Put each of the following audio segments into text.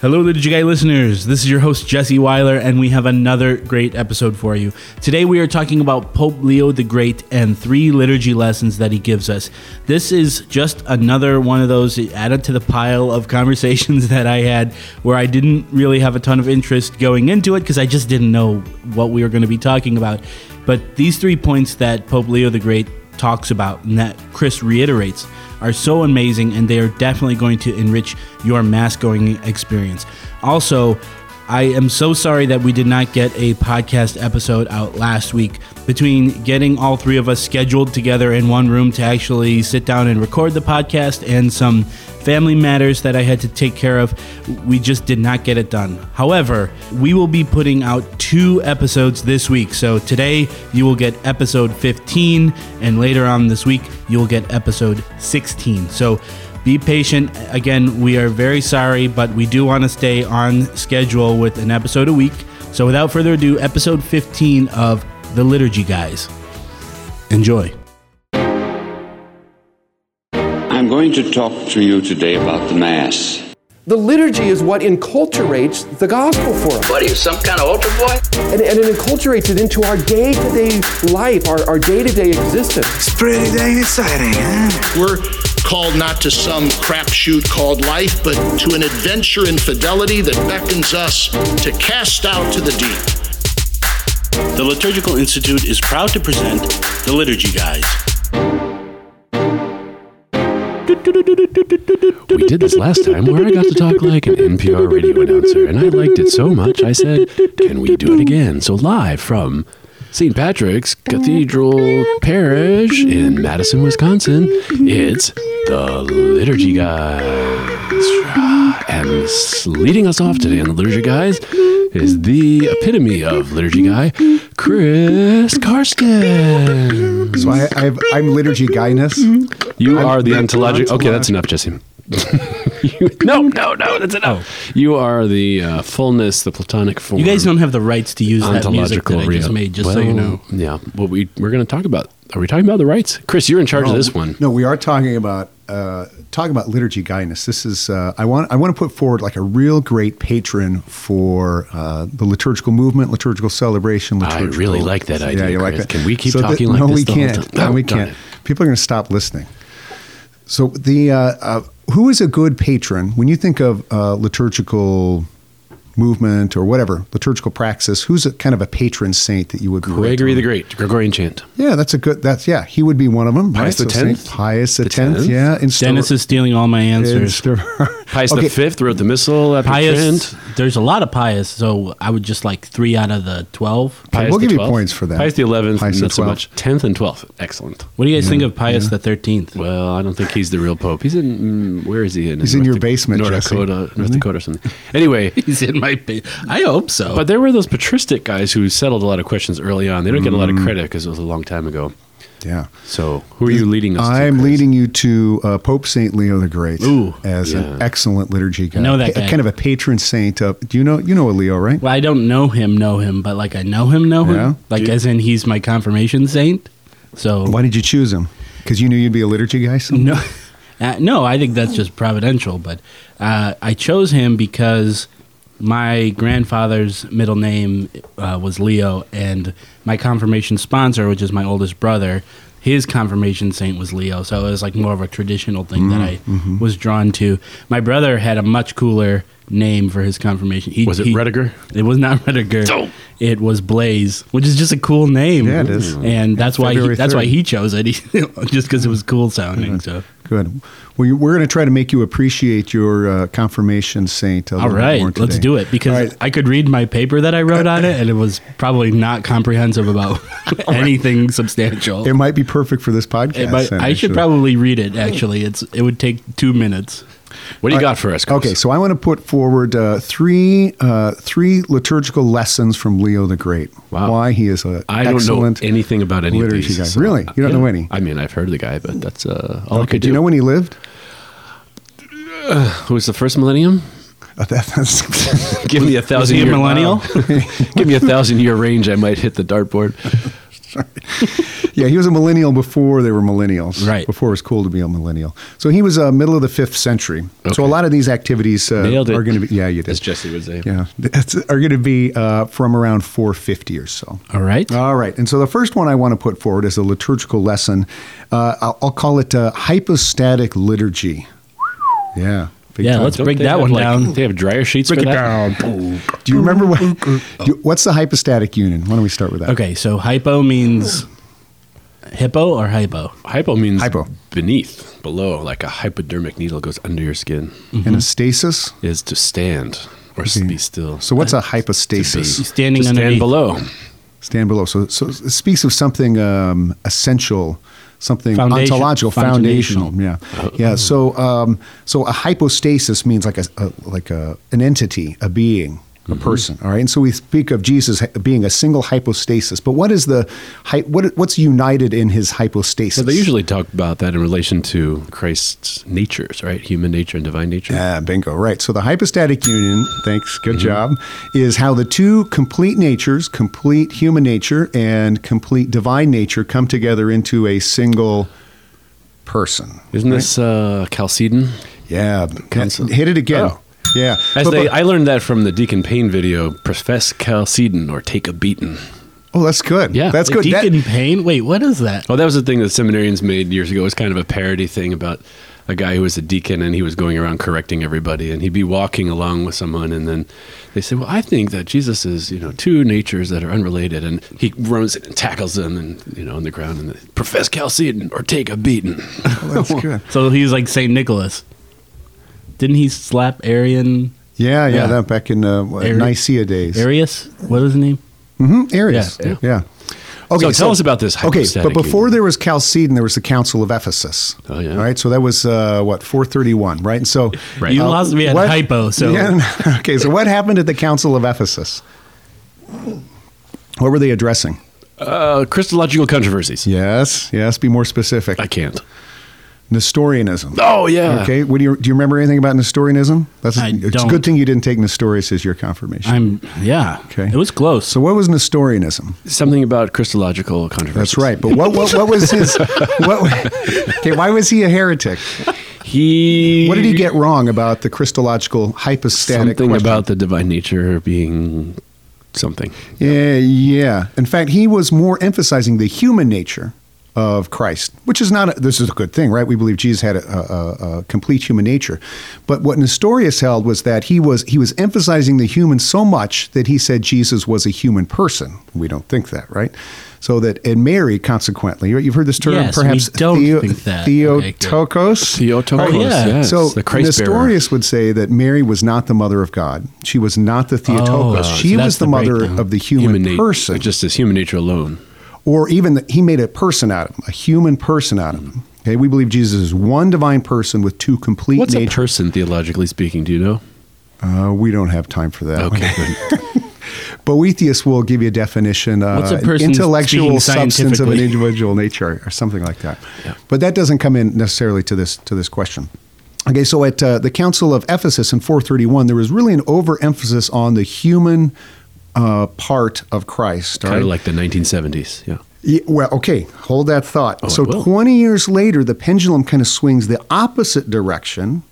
Hello, Liturgy Guy listeners. This is your host, Jesse Weiler, and we have another great episode for you. Today, we are talking about Pope Leo the Great and three liturgy lessons that he gives us. This is just another one of those added to the pile of conversations that I had where I didn't really have a ton of interest going into it because I just didn't know what we were going to be talking about. But these three points that Pope Leo the Great talks about and that Chris reiterates are so amazing and they are definitely going to enrich your mass going experience. Also, I am so sorry that we did not get a podcast episode out last week. Between getting all three of us scheduled together in one room to actually sit down and record the podcast and some family matters that I had to take care of, we just did not get it done. However, we will be putting out two episodes this week. So today you will get episode 15, and later on this week you will get episode 16. So be patient. Again, we are very sorry, but we do want to stay on schedule with an episode a week. So without further ado, episode 15 of The Liturgy Guys. Enjoy. I'm going to talk to you today about the Mass. The liturgy is what enculturates the gospel for us. What are you, some kind of altar boy? And, and it enculturates it into our day to day life, our, our day to day existence. It's pretty dang exciting, huh? We're called not to some crapshoot called life, but to an adventure in fidelity that beckons us to cast out to the deep. The Liturgical Institute is proud to present The Liturgy Guys. We did this last time where I got to talk like an NPR radio announcer, and I liked it so much I said, Can we do it again? So, live from St. Patrick's Cathedral Parish in Madison, Wisconsin, it's the Liturgy Guys. And leading us off today on the Liturgy Guys is the epitome of Liturgy Guy, Chris Karsten. So I, I've, I'm liturgy guyness. You I'm are the the ontological. Okay, that's enough, Jesse. You- no, no, no, that's enough. You are the uh, fullness, the platonic form. You guys don't have the rights to use that music that ontological I just made, just so you know. Yeah. Well, we we're going to talk about. Are we talking about the rights? Chris, you're in charge of this one. No, we are talking about uh, talking about liturgy guyness. This is uh, I want I want to put forward like a real great patron for uh, the liturgical movement, liturgical celebration. I really like that idea, Yeah, you like Chris. it. Can we keep So that- talking like no, this we the whole can't. time? No, we Oh, can't. People are going to stop listening. So the uh, uh, who is a good patron? When you think of uh, liturgical movement or whatever liturgical praxis? Who's a kind of a patron saint that you would Gregory the Great, Gregorian chant. Yeah, that's a good. That's yeah. He would be one of them. Pius right? the So Saint 10th? Pius the The tenth. 10th? Yeah, in Stor- Denis is stealing all my answers. Stor- Pius Okay. the Fifth wrote the Missal after Pius, Trent. there's a lot of Pius, so I would just like three out of the 12. Pius we'll the give you points for that. Pius the Eleventh, Pius the not so 12th. much. Tenth and twelfth, excellent. What do you guys think of Pius the 13th? Well, I don't think he's the real pope. He's in mm, where is he in? He's in North your Dak- basement, North Jesse. Dakota, North Dakota or something. Anyway, He's in my ba- I hope so. But there were those patristic guys who settled a lot of questions early on. They don't get a lot of credit because it was a long time ago. yeah. So, who are you leading us to? I'm Chris? leading you to uh, Pope Saint Leo the Great Ooh. as Yeah. an excellent liturgy guy. know that A- guy. kind of a patron saint. Of, do you know you know a Leo, right? well, I don't know him, know him, but like I know him, know him. Yeah? Like Do- as in he's my confirmation saint. So Why did you choose him? Because you knew you'd be a liturgy guy. someday? No, uh, no, I think that's just providential. But uh, I chose him because my grandfather's middle name uh, was Leo, and my confirmation sponsor, which is my oldest brother, his confirmation saint was Leo. So it was like more of a traditional thing that I was drawn to. My brother had a much cooler name for his confirmation. He, Was it he- Rediger? It was not Rediger. It was Blaze, which is just a cool name. Yeah, it is. And that's why he, that's why he chose it, just because it was cool sounding. So. Good. Well, you, we're going to try to make you appreciate your uh, confirmation saint. A All right, let's do it because All right. I could read my paper that I wrote on it, and it was probably not comprehensive about anything substantial. It might be perfect for this podcast. Might- then, I should probably read it. Actually, it's it would take two minutes. What do you got for us? Chris? Okay, so I want to put forward uh, three uh, three liturgical lessons from Leo the Great. Wow. Why he is a I don't know anything about any of these. guy. so- Really? You don't know any? I mean, I've heard of the guy, but that's uh, all I Okay, could do you know when he lived? Who was the first millennium? Uh, Give me a thousand year millennial? Give me a thousand year range. I might hit the dartboard. Yeah, he was a millennial before they were millennials. Right. Before it was cool to be a millennial. So he was uh, middle of the fifth century. So a lot of these activities uh, are going to be. Yeah, you did. As Jesse would say. Yeah, are going to be uh, from around 450 or so. All right. All right. And so the first one I want to put forward is a liturgical lesson. Uh, I'll, I'll call it uh, hypostatic liturgy. Yeah. big Yeah, time. let's Don't break that one like- down. They have dryer sheets for that. Down. Do you remember what? do- what's the hypostatic union? Why don't we start with that? Okay, so hypo means hippo or hypo? Hypo means Hypo. beneath, below, like a hypodermic needle goes under your skin. And a stasis. Is to stand or s- be still. So what's a He's hypostasis? standing to stand underneath. below. Stand below. So, so it speaks of something um, essential, something Foundation- ontological, foundational. foundational. Yeah, yeah. So, um, so a hypostasis means like a, a like a an entity, a being, a person. All right, and so we speak of Jesus being a single hypostasis. But what is the what what's united in his hypostasis? So they usually talk about that in relation to Christ's natures, right? Human nature and divine nature. Ah, bingo, right. So the hypostatic union, thanks, good job, is how the two complete natures, complete human nature and complete divine nature, come together into a single person. Isn't this uh, Chalcedon? Yeah, Council. hit it again. Oh. Yeah, As But- they, but- I learned that from the Deacon Payne video. Profess Chalcedon or take a beating. oh, that's good. Yeah. that's good. That- Deacon Payne? Wait, what is that? Oh, that was the thing that seminarians made years ago. It was kind of a parody thing about a guy who was a deacon and he was going around correcting everybody and he'd be walking along with someone and then they say, "Well, I think that Jesus is, you know, two natures that are unrelated." And he runs in and tackles them and you know on the ground and profess Chalcedon or take a beating. oh, that's good. So he's like Saint Nicholas. Didn't he slap Arian? Yeah, yeah, Yeah. that back in uh, what, Ari- Nicaea days. Arius? What was his name? hmm Arius. Yeah, Yeah. So tell us about this Okay, but before union. there was Chalcedon, there was the Council of Ephesus. Oh, yeah. All right, so that was uh, what 431, right? And so Right. You uh, lost me at what- hypo, so Yeah, okay, so what happened at the Council of Ephesus? What were they addressing? Uh, Christological controversies. Yes, yes. Be more specific. I can't. Nestorianism. Oh yeah. Okay. What do you do? You remember anything about Nestorianism? That's I it's a don't. good thing you didn't take Nestorius as your confirmation. I'm yeah. Okay. It was close. so what was Nestorianism? Something about Christological controversy. That's right. But what what, what was his? What, okay. Why was he a heretic? He. What did he get wrong about the Christological hypostatic? Something question? about the divine nature being something. Yeah, yeah. In fact, he was more emphasizing the human nature of Christ, which is not. A, this is a good thing, right? We believe Jesus had a, a, a complete human nature, but what Nestorius held was that he was he was emphasizing the human so much that he said Jesus was a human person. We don't think that, right? So that and Mary, consequently, right? you've heard this term, Yes, we perhaps don't think that. Okay. Theotokos. Theotokos. Oh, yeah. yes, So the Christ bearer. Nestorius would say that Mary was not the mother of God. She was not the Theotokos. Oh, she so was the, the mother breakdown. of the human, nat- person. just as human nature alone. Or even that he made a person out of him, a human person out of him. Okay, we believe Jesus is one divine person with two complete What's a natures. person theologically speaking? Do you know? uh, we don't have time for that. Okay. Boethius will give you a definition. Uh, a intellectual substance of an individual nature, or something like that. But that doesn't come in necessarily to this to this question. Okay, so at uh, the Council of Ephesus in 431, there was really an overemphasis on the human uh, part of Christ. kind of like the 1970s. Yeah. Yeah, well, okay, hold that thought. Oh, so 20 years later, the pendulum kind of swings the opposite direction.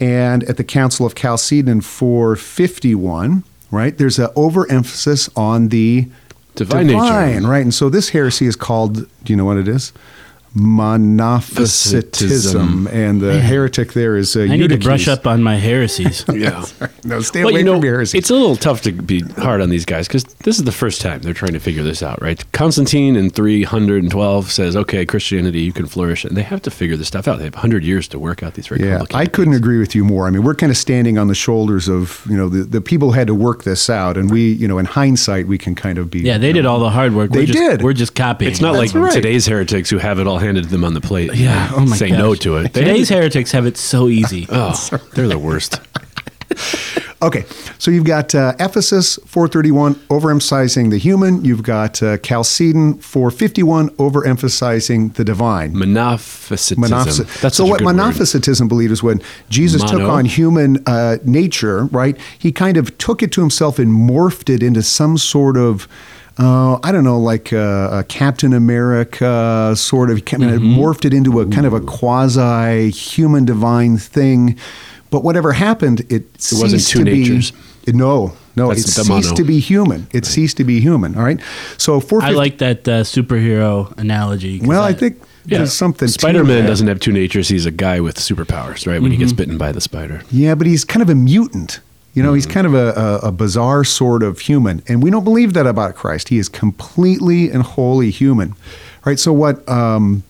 And at the Council of Chalcedon 451, right, there's an overemphasis on the Divine nature. right? And so this heresy is called, do you know what it is? Monophysitism. And the heretic there is uh, I need to brush up on my heresies. Yeah. No, stay well, away you know, from your heresy. it's a little tough to be hard on these guys because this is the first time they're trying to figure this out, right? Constantine in 312 says, okay, Christianity, you can flourish. And they have to figure this stuff out. They have 100 years to work out these very Yeah, complicated I couldn't things. agree with you more. I mean, we're kind of standing on the shoulders of you know the, the people who had to work this out, and we you know in hindsight we can kind of be Yeah, they you did all the hard work. They we're just, did. We're just copying. It's not That's like right. today's heretics who have it all handed to them on the plate. Yeah. and Oh my Say gosh. no to it. They Today's heretics have it so easy. oh, they're the worst. Okay, so you've got uh, Ephesus 431 overemphasizing the human. You've got uh, Chalcedon 451 overemphasizing the divine. Monophysitism. Monophysi- That's so such a what good word. monophysitism believed is when Jesus took Mono. on human uh, nature, right? He kind of took it to himself and morphed it into some sort of uh, I don't know, like uh, a Captain America sort of, kind of Mm-hmm. morphed it into a kind of a quasi human divine thing. But whatever happened, it, wasn't two to be- natures. it- no, no, That's it ceased mono. to be human. It ceased to be human. All right. So I like that uh, superhero analogy. Well, I that- think there's something. to Spider Man doesn't have two natures. He's a guy with superpowers, right? When he Mm-hmm. gets bitten by the spider. Yeah, but he's kind of a mutant. You know, he's Mm-hmm. kind of a, a, a bizarre sort of human. And we don't believe that about Christ. He is completely and wholly human. right? so what. Um,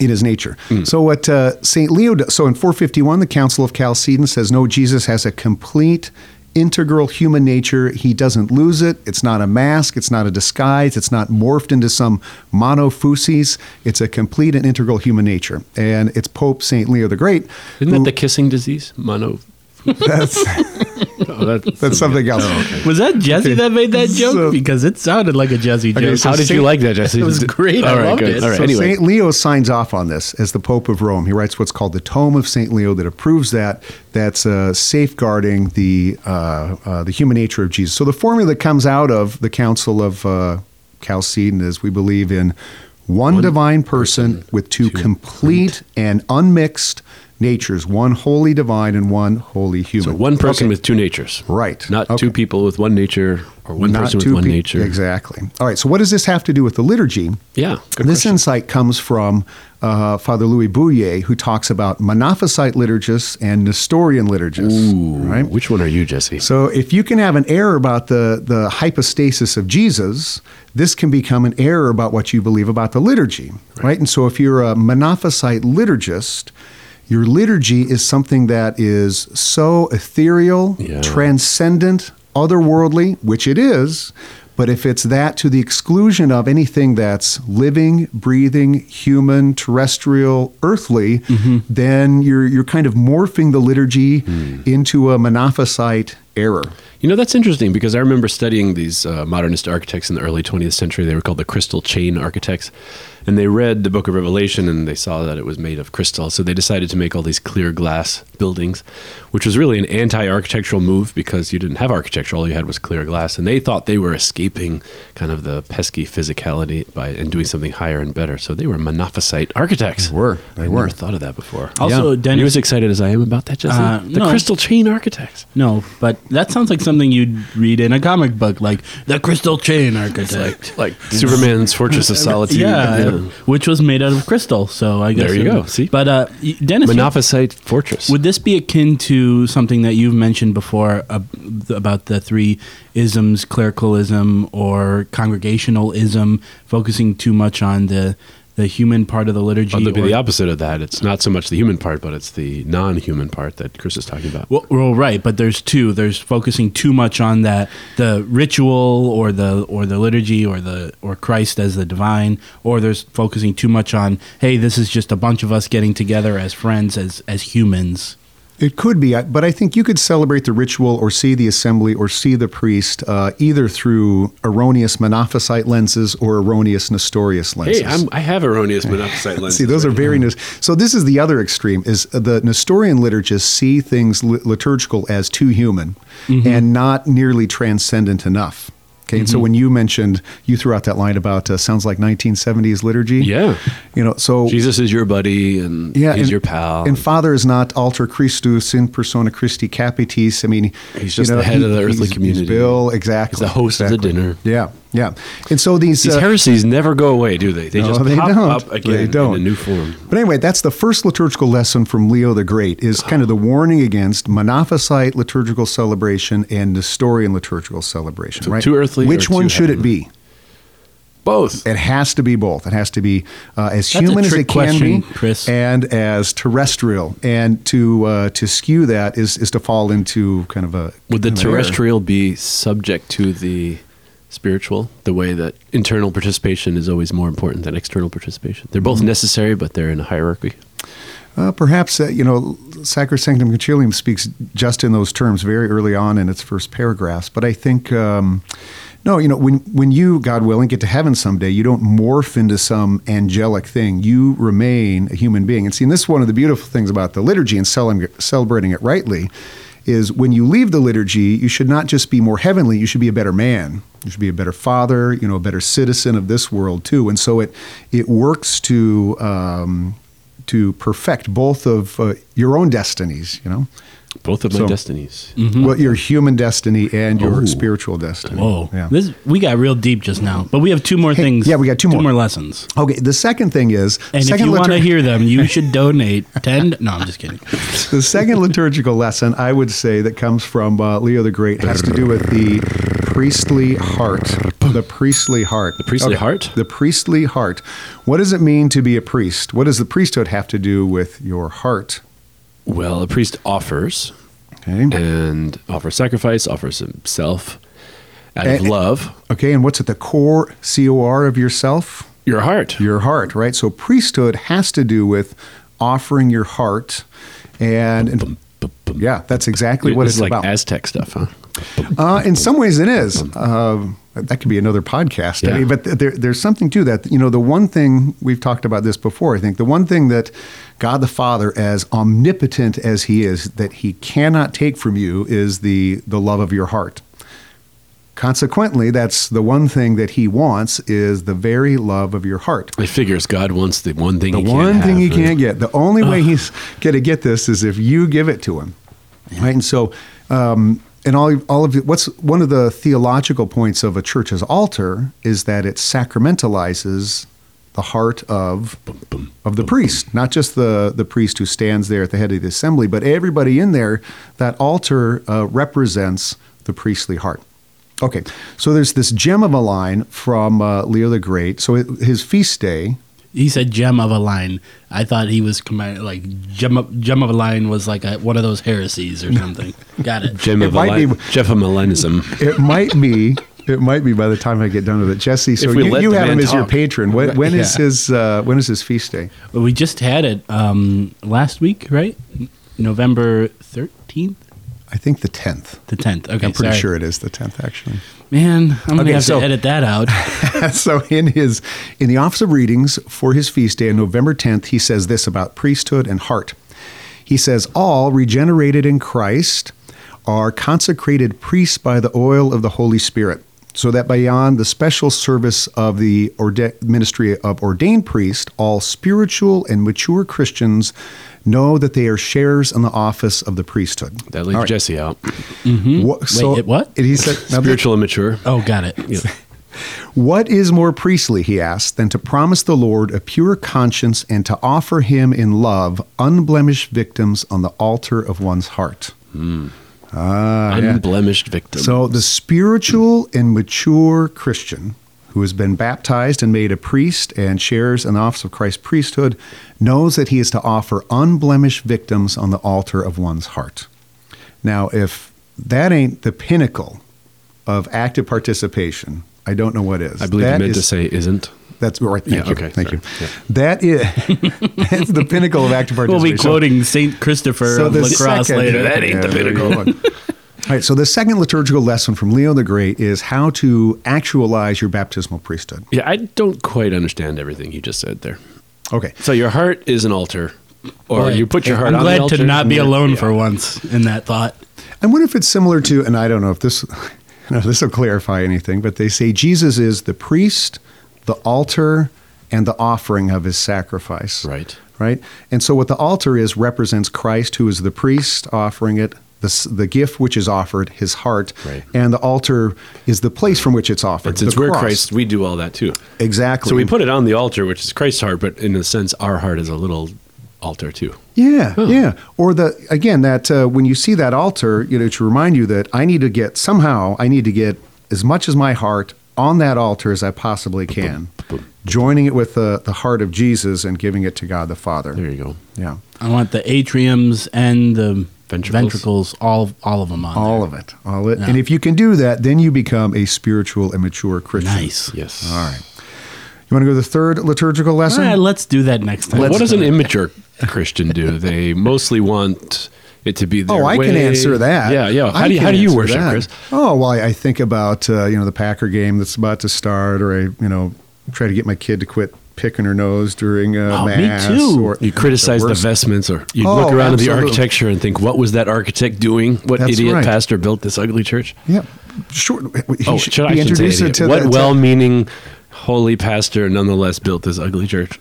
in his nature. Mm. So what uh, Saint Leo? does- So in 451, the Council of Chalcedon says no. Jesus has a complete, integral human nature. He doesn't lose it. It's not a mask. It's not a disguise. It's not morphed into some monophysis. It's a complete and integral human nature. And it's Pope Saint Leo the Great. Isn't who- that the kissing disease? Mono. that's Oh, that's, that's something else. Was that Jesse Okay. that made that joke? So- because it sounded like a Jesse joke. Okay, so How did you like that, Jesse? It was great. I All right, loved good. it. All right. So anyway, Saint Leo signs off on this as the Pope of Rome. He writes what's called the Tome of Saint Leo that approves that. That's uh, safeguarding the uh, uh, the human nature of Jesus. So the formula that comes out of the Council of uh, Chalcedon is we believe in one, divine person, with two, complete and unmixed natures, one wholly divine and one wholly human. so one person Okay. with two natures. Right. Not Okay. two people with one nature or one Not person with one pe- nature. Exactly. All right. So what does this have to do with the liturgy? Yeah. This question. insight comes from uh, Father Louis Bouyer, who talks about Monophysite liturgists and Nestorian liturgists. Ooh, right? Which one are you, Jesse? So, if you can have an error about the, the hypostasis of Jesus, this can become an error about what you believe about the liturgy, right? And so, if you're a Monophysite liturgist, your liturgy is something that is so ethereal, Yeah. transcendent, otherworldly, which it is. But if it's that to the exclusion of anything that's living, breathing, human, terrestrial, earthly, mm-hmm. then you're you're kind of morphing the liturgy hmm. into a monophysite error. You know, that's interesting because I remember studying these uh, modernist architects in the early 20th century. They were called the crystal chain architects. And they read the book of Revelation and they saw that it was made of crystal. So they decided to make all these clear glass buildings, which was really an anti architectural move because you didn't have architecture. All you had was clear glass. And they thought they were escaping kind of the pesky physicality by and doing something higher and better. So they were Monophysite architects. They were. They I were. never thought of that before. Also, Are Denis- you as excited as I am about that, Jesse? Uh, the no. crystal chain architects. No, but that sounds like something you'd read in a comic book, like the Crystal Chain Architect. Like Superman's Fortress of Solitude. yeah, which was made out of crystal. So I guess There you go, see? But uh, Denis, Monophysite Fortress. would this be akin to something that you've mentioned before uh, about the three isms, clericalism or congregationalism, focusing too much on the the human part of the liturgy? Oh, well, it'd be or- the opposite of that. It's not so much the human part, but it's the non-human part that Chris is talking about. Well, well, right, but there's two. There's focusing too much on that the ritual or the or the liturgy or the or Christ as the divine, or there's focusing too much on hey, this is just a bunch of us getting together as friends as as humans. It could be, but I think you could celebrate the ritual or see the assembly or see the priest uh, either through erroneous Monophysite lenses or erroneous Nestorius lenses. Hey, I'm, I have erroneous Monophysite lenses. See, those are very now. So. This is the other extreme: is the Nestorian liturgists see things liturgical as too human Mm-hmm. and not nearly transcendent enough. Okay, and so when you mentioned you threw out that line about uh, sounds like 1970s liturgy. Yeah. you know, so Jesus is your buddy, and yeah, he's and, your pal. And Father is not alter Christus in persona Christi capitis. I mean, He's just the head of the earthly community. Bill, exactly. He's the host of the dinner. Yeah, yeah. And so these, These uh, heresies never go away, do they? They no, just they pop don't. up again They don't. in a new form. But anyway, that's the first liturgical lesson from Leo the Great is kind of the warning against Monophysite liturgical celebration and Nestorian liturgical celebration, So right? too earthly Which one should it be? Both. It has to be both. It has to be uh, as That's human as it can question, be, Chris. and as terrestrial. And to uh, to skew that is is to fall into kind of a Would the terrestrial be subject to the spiritual, the way that internal participation is always more important than external participation? They're Mm-hmm. both necessary, but they're in a hierarchy. Uh, perhaps uh, you know, Sacrosanctum Concilium speaks just in those terms very early on in its first paragraphs. But I think um, no, you know, when when you, God willing, get to heaven someday, you don't morph into some angelic thing. You remain a human being. And see, and this is one of the beautiful things about the liturgy and cele- celebrating it rightly. Is when you leave the liturgy, you should not just be more heavenly, you should be a better man. You should be a better father, you know, a better citizen of this world too. And so it it works to um, to perfect both of uh, your own destinies, you know, Both of my So- destinies. well, your human destiny and your Oh. spiritual destiny. Whoa, Yeah. this we got real deep just now, but we have two more Hey, things. yeah, we got two more. lessons. Okay, the second thing is And if second you want to hear them, you should donate ten. No, I'm just kidding. the second liturgical lesson I would say that comes from uh, Leo the Great has to do with the priestly heart. The priestly heart. The priestly heart? The priestly heart. What does it mean to be a priest? What does the priesthood have to do with your heart? Well, a priest offers Okay. and offers sacrifice, offers himself out of love. Okay, and what's at the core C O R of yourself? Your heart. Your heart, right? So priesthood has to do with offering your heart and, and yeah, that's exactly what this it's like about. Aztec stuff, huh? Uh, in some ways, it is. Uh, that could be another podcast. I mean, but there, there's something to that. You know, the one thing we've talked about this before. I think the one thing that God the Father, as omnipotent as He is, that He cannot take from you is the the love of your heart. Consequently, that's the one thing that He wants is the very love of your heart. It figures God wants the one thing The he can't one thing have, he can't get. The only way he's going to get this is if you give it to him, right? And so, um, and all all of it, what's one of the theological points of a church's altar is that it sacramentalizes the heart of of the priest, not just the the priest who stands there at the head of the assembly, but everybody in there. That altar uh, represents the priestly heart. Okay, so there's this gem of a line from uh, Leo the Great. So it, his feast day, He said gem of a line. I thought he was commi- like gem of, gem of a line was like a, one of those heresies or something. Got it. Gem It of might be- Jeff of Millenism. It might be. It might be by the time I get done with it, Jesse. So you, you have him man as your patron. When, when is Yeah. his uh, When is his feast day? Well, we just had it um, last week, right? November thirteenth I think the tenth. The tenth. Okay, I'm pretty sorry. sure it is the tenth, actually. Man, I'm gonna Okay, have so- to edit that out. so in his in the office of readings for his feast day on November 10th, he says this about priesthood and heart. He says all regenerated in Christ are consecrated priests by the oil of the Holy Spirit, so that beyond the special service of the orde- ministry of ordained priest, all spiritual and mature Christians know that they are sharers in the office of the priesthood. That leaves All right. Jesse out. Mm-hmm. Wha- so it what? and he said Spiritual and mature. Oh, got it. What is more priestly, he asked, than to promise the Lord a pure conscience and to offer him in love unblemished victims on the altar of one's heart? Hmm. Ah, yeah. Unblemished victim. So the spiritual and mature Christian who has been baptized and made a priest and shares in the office of Christ's priesthood knows that he is to offer unblemished victims on the altar of one's heart. Now, if that ain't the pinnacle of active participation, I don't know what is. I believe That you meant to say isn't. That's right. Thank Yeah, you. okay, Thank sorry. you. That is that's the pinnacle of active participation. We'll be quoting Saint Christopher So of the lacrosse second- later. That ain't the pinnacle. go. All right, so the second liturgical lesson from Leo the Great is how to actualize your baptismal priesthood. Yeah, I don't quite understand everything you just said there. Okay. So your heart is an altar, or Boy, you put your heart I'm on glad the altar. to not be alone yeah. for once in that thought. I wonder if it's similar to, and I don't know if this, no, this will clarify anything, but they say Jesus is the priest, the altar, and the offering of his sacrifice. Right. Right? And so what the altar is represents Christ, who is the priest offering it, the, the gift which is offered, his heart, Right. and the altar is the place from which it's offered. The we're cross. Christ, we do all that too. Exactly. So we put it on the altar, which is Christ's heart, but in a sense, our heart is a little altar too. Yeah, yeah. Or the again that uh, when you see that altar, you know, to remind you that I need to get somehow I need to get as much as my heart on that altar as I possibly can, joining it with the the heart of Jesus and giving it to God the Father. There you go. Yeah, I want the atriums and the Ventricles? ventricles, all all of them on all there. of it, all of it. Yeah. And if you can do that, then you become a spiritual and mature Christian. Nice. Yes. All right. You want to go to the third liturgical lesson? All right, let's do that next time. what does an immature Christian do? They mostly want it to be their Oh, I can answer that. Yeah, yeah. How I do you, how do you worship, that. Chris? Oh, well, I I think about uh, you know the Packer game that's about to start, or I you know try to get my kid to quit picking her nose during uh, Oh, me too. Or You criticize the vestments, or you Oh, look around at the architecture and think, "What was that architect doing? What That's idiot right. pastor built this ugly church?" Yeah, sure. He Oh, should should I should say idiot. to what the, to- well-meaning, holy pastor nonetheless built this ugly church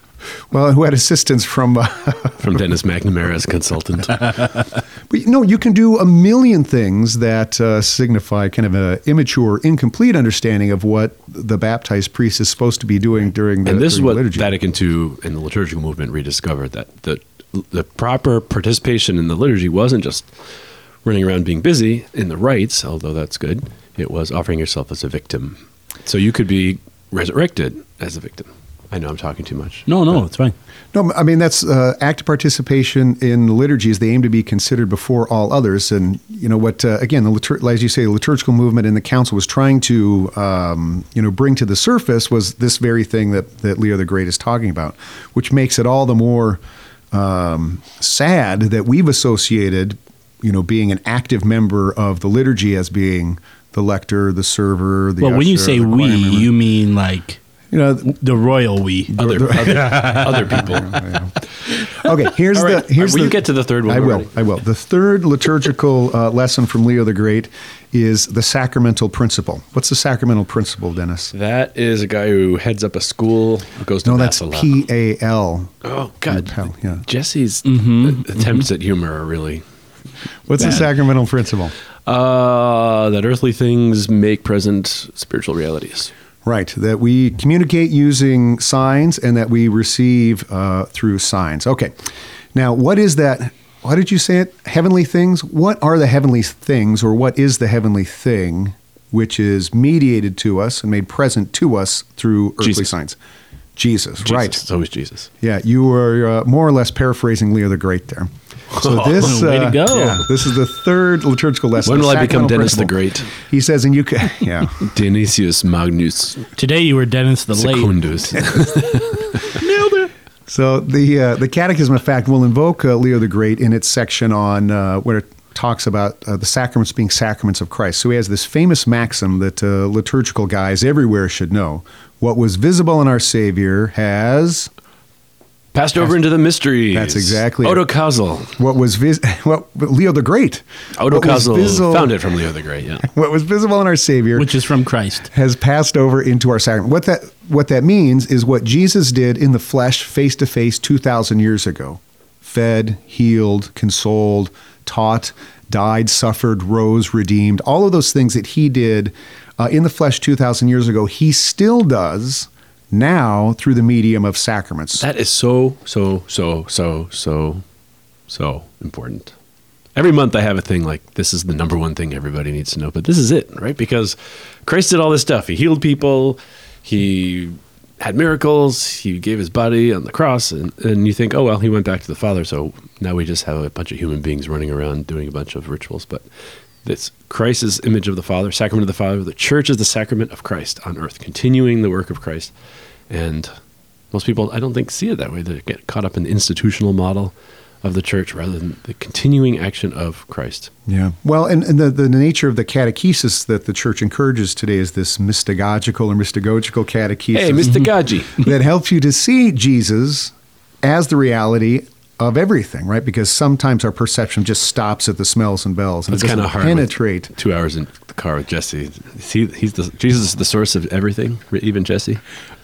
well, who had assistance from. Uh, from Denis McNamara as consultant? But you know, you can do a million things that uh, signify kind of an immature, incomplete understanding of what the baptized priest is supposed to be doing during the, and this is what liturgy. Vatican II and the liturgical movement rediscovered that the the proper participation in the liturgy wasn't just running around being busy in the rites, although that's good. It was offering yourself as a victim, so you could be resurrected as a victim. I know I'm talking too much. No, no, it's fine. No, I mean that's uh, active participation in the liturgies. They aim to be considered before all others, and you know what? Uh, again, the litur- as you say, the liturgical movement in the council was trying to um, you know bring to the surface was this very thing that that Leo the Great is talking about, which makes it all the more um, sad that we've associated you know being an active member of the liturgy as being the lector, the server, the well, when you say we, member. you mean like you know the royal we. Other other, other people. Okay, here's All right. the here's Will the, you get to the third one I will. already? I will. The third liturgical uh, lesson from Leo the Great is the sacramental principle. What's the sacramental principle, Denis? That is a guy who heads up a school who goes to No, mass that's a lot. P A L. Oh God, Pal, yeah. Jesse's Mm-hmm. attempts at humor are really What's the sacramental principle? uh, that earthly things make present spiritual realities. Right, that we communicate using signs and that we receive uh, through signs. Okay, now what is that? Why did you say it? Heavenly things? What are the heavenly things, or what is the heavenly thing which is mediated to us and made present to us through earthly Jesus. signs? Jesus, right. Jesus. It's always Jesus. Yeah, you were uh, more or less paraphrasing Leo the Great there. So this, Way to uh, go. yeah, this is the third liturgical lesson. When will I become sacramental Denis the. Great? He says, and you can, yeah. Dionysius Magnus Today you were Denis the late. Secundus. So the uh, the Catechism in Fact will invoke uh, Leo the Great in its section on uh, where it talks about uh, the sacraments being sacraments of Christ. So he has this famous maxim that uh, liturgical guys everywhere should know: what was visible in our Savior has Passed over into the mysteries. That's exactly it. Otocausal. what was vis- what Leo the Great. What was Otocausal visible- found it from Leo the Great. Yeah. What was visible in our Savior Which is from Christ. has passed over into our sacrament. What that what that means is what Jesus did in the flesh, face to face, two thousand years ago: fed, healed, consoled, taught, died, suffered, rose, redeemed. All of those things that he did uh, in the flesh two thousand years ago, he still does now through the medium of sacraments. That is so, so, so, so, so, so important. Every month I have a thing like this is the number one thing everybody needs to know, but this is it, right? Because Christ did all this stuff. He healed people, he had miracles, he gave his body on the cross, and, and you think, oh, well, he went back to the Father, so now we just have a bunch of human beings running around doing a bunch of rituals. But this Christ is image of the Father, sacrament of the Father. The church is the sacrament of Christ on earth, continuing the work of Christ. And most people, I don't think, see it that way. They get caught up in the institutional model of the church rather than the continuing action of Christ. Yeah. Well, and, and the, the nature of the catechesis that the church encourages today is this mystagogical or mystagogical catechesis. Hey, Mr. Mm-hmm. Gaji. that helps you to see Jesus as the reality of everything, right? Because sometimes our perception just stops at the smells and bells and It's it kind doesn't of hard. penetrate. Two hours in the car with Jesse. He, he's the Jesus is the source of everything, even Jesse.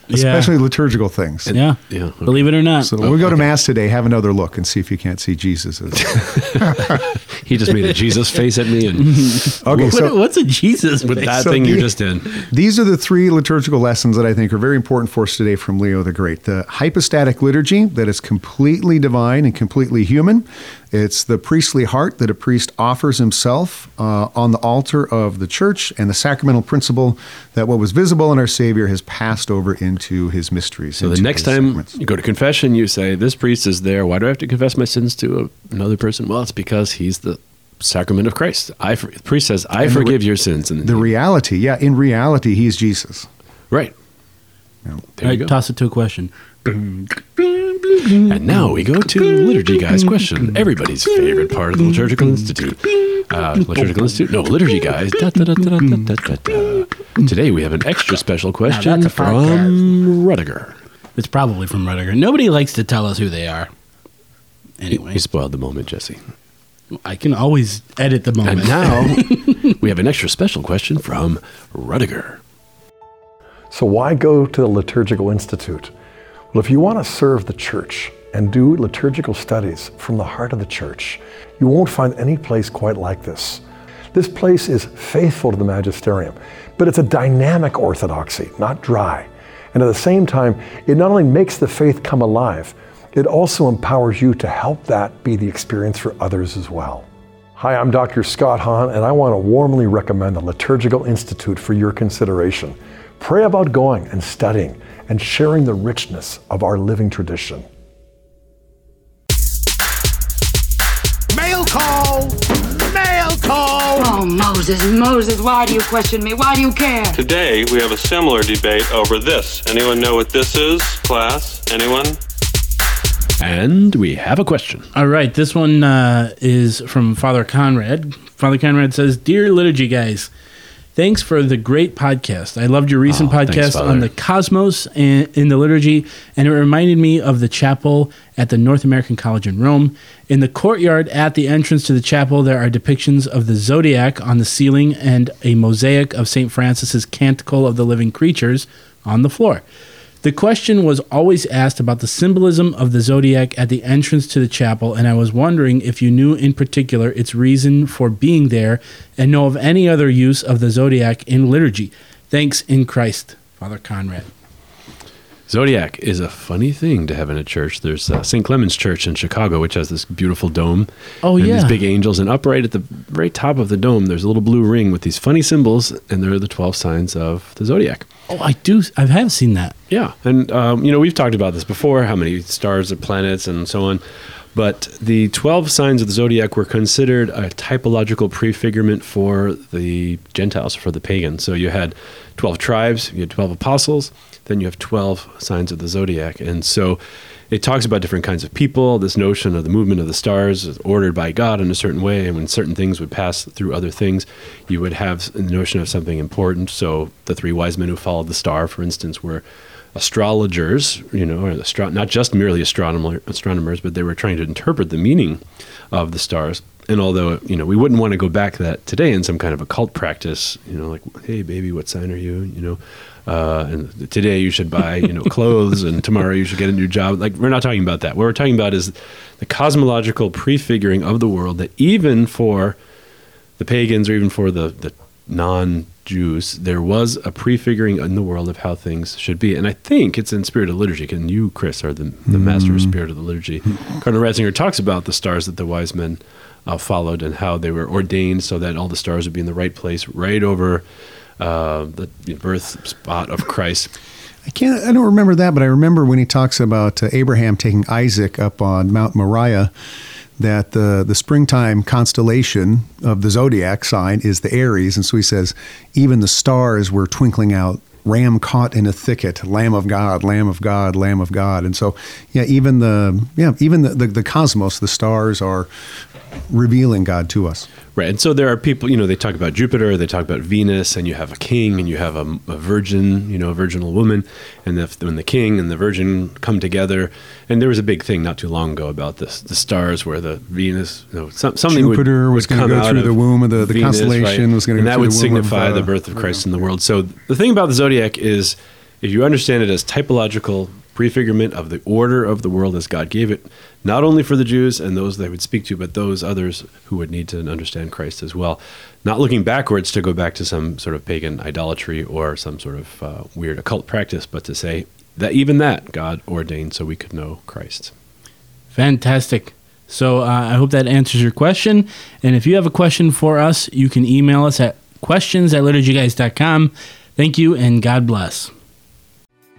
Especially liturgical things. Yeah. Yeah, okay. Believe it or not. So when we go to mass today, have another look and see if you can't see Jesus. He just made a Jesus face at me, and Okay, What- so what's a Jesus? with face? that So thing you the- just did, These are the three liturgical lessons that I think are very important for us today from Leo the Great. The hypostatic liturgy, that is completely divine and completely human. It's the priestly heart that a priest offers himself uh, on the altar of the church, and the sacramental principle that what was visible in our Savior has passed over into his mysteries. So the next time sacraments. you go to confession, you say, This priest is there. Why do I have to confess my sins to another person? Well, it's because he's the sacrament of Christ. I, the priest says, I And the re- forgive your sins. And The reality, yeah, in reality, he's Jesus. right. Yeah. There All you go. toss it to a question. And now we go to Liturgy Guys question, everybody's favorite part of the Liturgical Institute. Uh, Liturgical Institute? No, Liturgy Guys. Da, da, da, da, da, da, da, da. Today we have an extra special question that's a from Rudiger. It's probably from Rudiger. Nobody likes to tell us who they are. Anyway, You spoiled the moment, Jesse. I can always edit the moment. And now we have an extra special question from Rudiger. So, why go to the Liturgical Institute? Well, if you want to serve the church and do liturgical studies from the heart of the church, you won't find any place quite like this. This place is faithful to the magisterium, but it's a dynamic orthodoxy, not dry. And at the same time, it not only makes the faith come alive, it also empowers you to help that be the experience for others as well. Hi, I'm Dr. Scott Hahn, and I want to warmly recommend the Liturgical Institute for your consideration. Pray about going and studying and sharing the richness of our living tradition. Mail call! Mail call! Oh, Moses, Moses, why do you question me? Why do you care? Today, we have a similar debate over this. Anyone know what this is, class? Anyone? And we have a question. All right, this one uh, is from Father Conrad. Father Conrad says, "Dear liturgy guys, thanks for the great podcast. I loved your recent Oh, podcast Father. on the cosmos and in the liturgy, and it reminded me of the chapel at the North American College in Rome. In the courtyard at the entrance to the chapel, there are depictions of the zodiac on the ceiling and a mosaic of Saint Francis's Canticle of the Living Creatures on the floor." The question was always asked about the symbolism of the zodiac at the entrance to the chapel, and I was wondering if you knew in particular its reason for being there and know of any other use of the zodiac in liturgy. Thanks in Christ, Father Conrad. Zodiac is a funny thing to have in a church. There's uh, St. Clement's Church in Chicago, which has this beautiful dome. Oh, and yeah. These big angels. And upright at the very top of the dome, there's a little blue ring with these funny symbols, and they're the 12 signs of the zodiac. Oh, I do. I have seen that. Yeah, and um, you know we've talked about this before, how many stars and planets and so on. But the twelve signs of the zodiac were considered a typological prefigurement for the Gentiles, for the pagans. So you had twelve tribes, you had twelve apostles, then you have twelve signs of the zodiac, and so it talks about different kinds of people. This notion of the movement of the stars is ordered by God in a certain way, and when certain things would pass through other things, you would have the notion of something important. So the three wise men who followed the star, for instance, were astrologers, you know, astro- not just merely astronomer, astronomers, but they were trying to interpret the meaning of the stars. And although you know we wouldn't want to go back to that today in some kind of occult practice, you know, like hey baby, what sign are you? You know, uh, and today you should buy you know clothes, and tomorrow you should get a new job. Like we're not talking about that. What we're talking about is the cosmological prefiguring of the world that even for the pagans or even for the, the non Jews, there was a prefiguring in the world of how things should be. And I think it's in Spirit of Liturgy. And you, Chris, are the, the master of Spirit of the Liturgy. Cardinal Ratzinger talks about the stars that the wise men uh, followed and how they were ordained so that all the stars would be in the right place, right over uh, the birth spot of Christ. I can't. I don't remember that, but I remember when he talks about uh, Abraham taking Isaac up on Mount Moriah. That the the springtime constellation of the zodiac sign is the Aries, and so he says even the stars were twinkling out. Ram caught in a thicket, Lamb of God, Lamb of God, Lamb of God, and so yeah, even the yeah even the the, the cosmos, the stars are revealing God to us. Right. And so there are people, you know, they talk about Jupiter, they talk about Venus, and you have a king and you have a, a virgin, you know, a virginal woman. And if, when the king and the virgin come together, and there was a big thing not too long ago about this, the stars where the Venus, you know, some, something Jupiter would, was gonna go through the womb of the- the Venus, constellation right? was gonna And go that would the womb of, signify uh, the birth of Christ in the world. So the thing about the zodiac is if you understand it as typological prefigurement of the order of the world as God gave it, not only for the Jews and those they would speak to, but those others who would need to understand Christ as well. Not looking backwards to go back to some sort of pagan idolatry or some sort of uh, weird occult practice, but to say that even that God ordained so we could know Christ. Fantastic. So uh, I hope that answers your question. And if you have a question for us, you can email us at questions at liturgyguys.com. Thank you and God bless.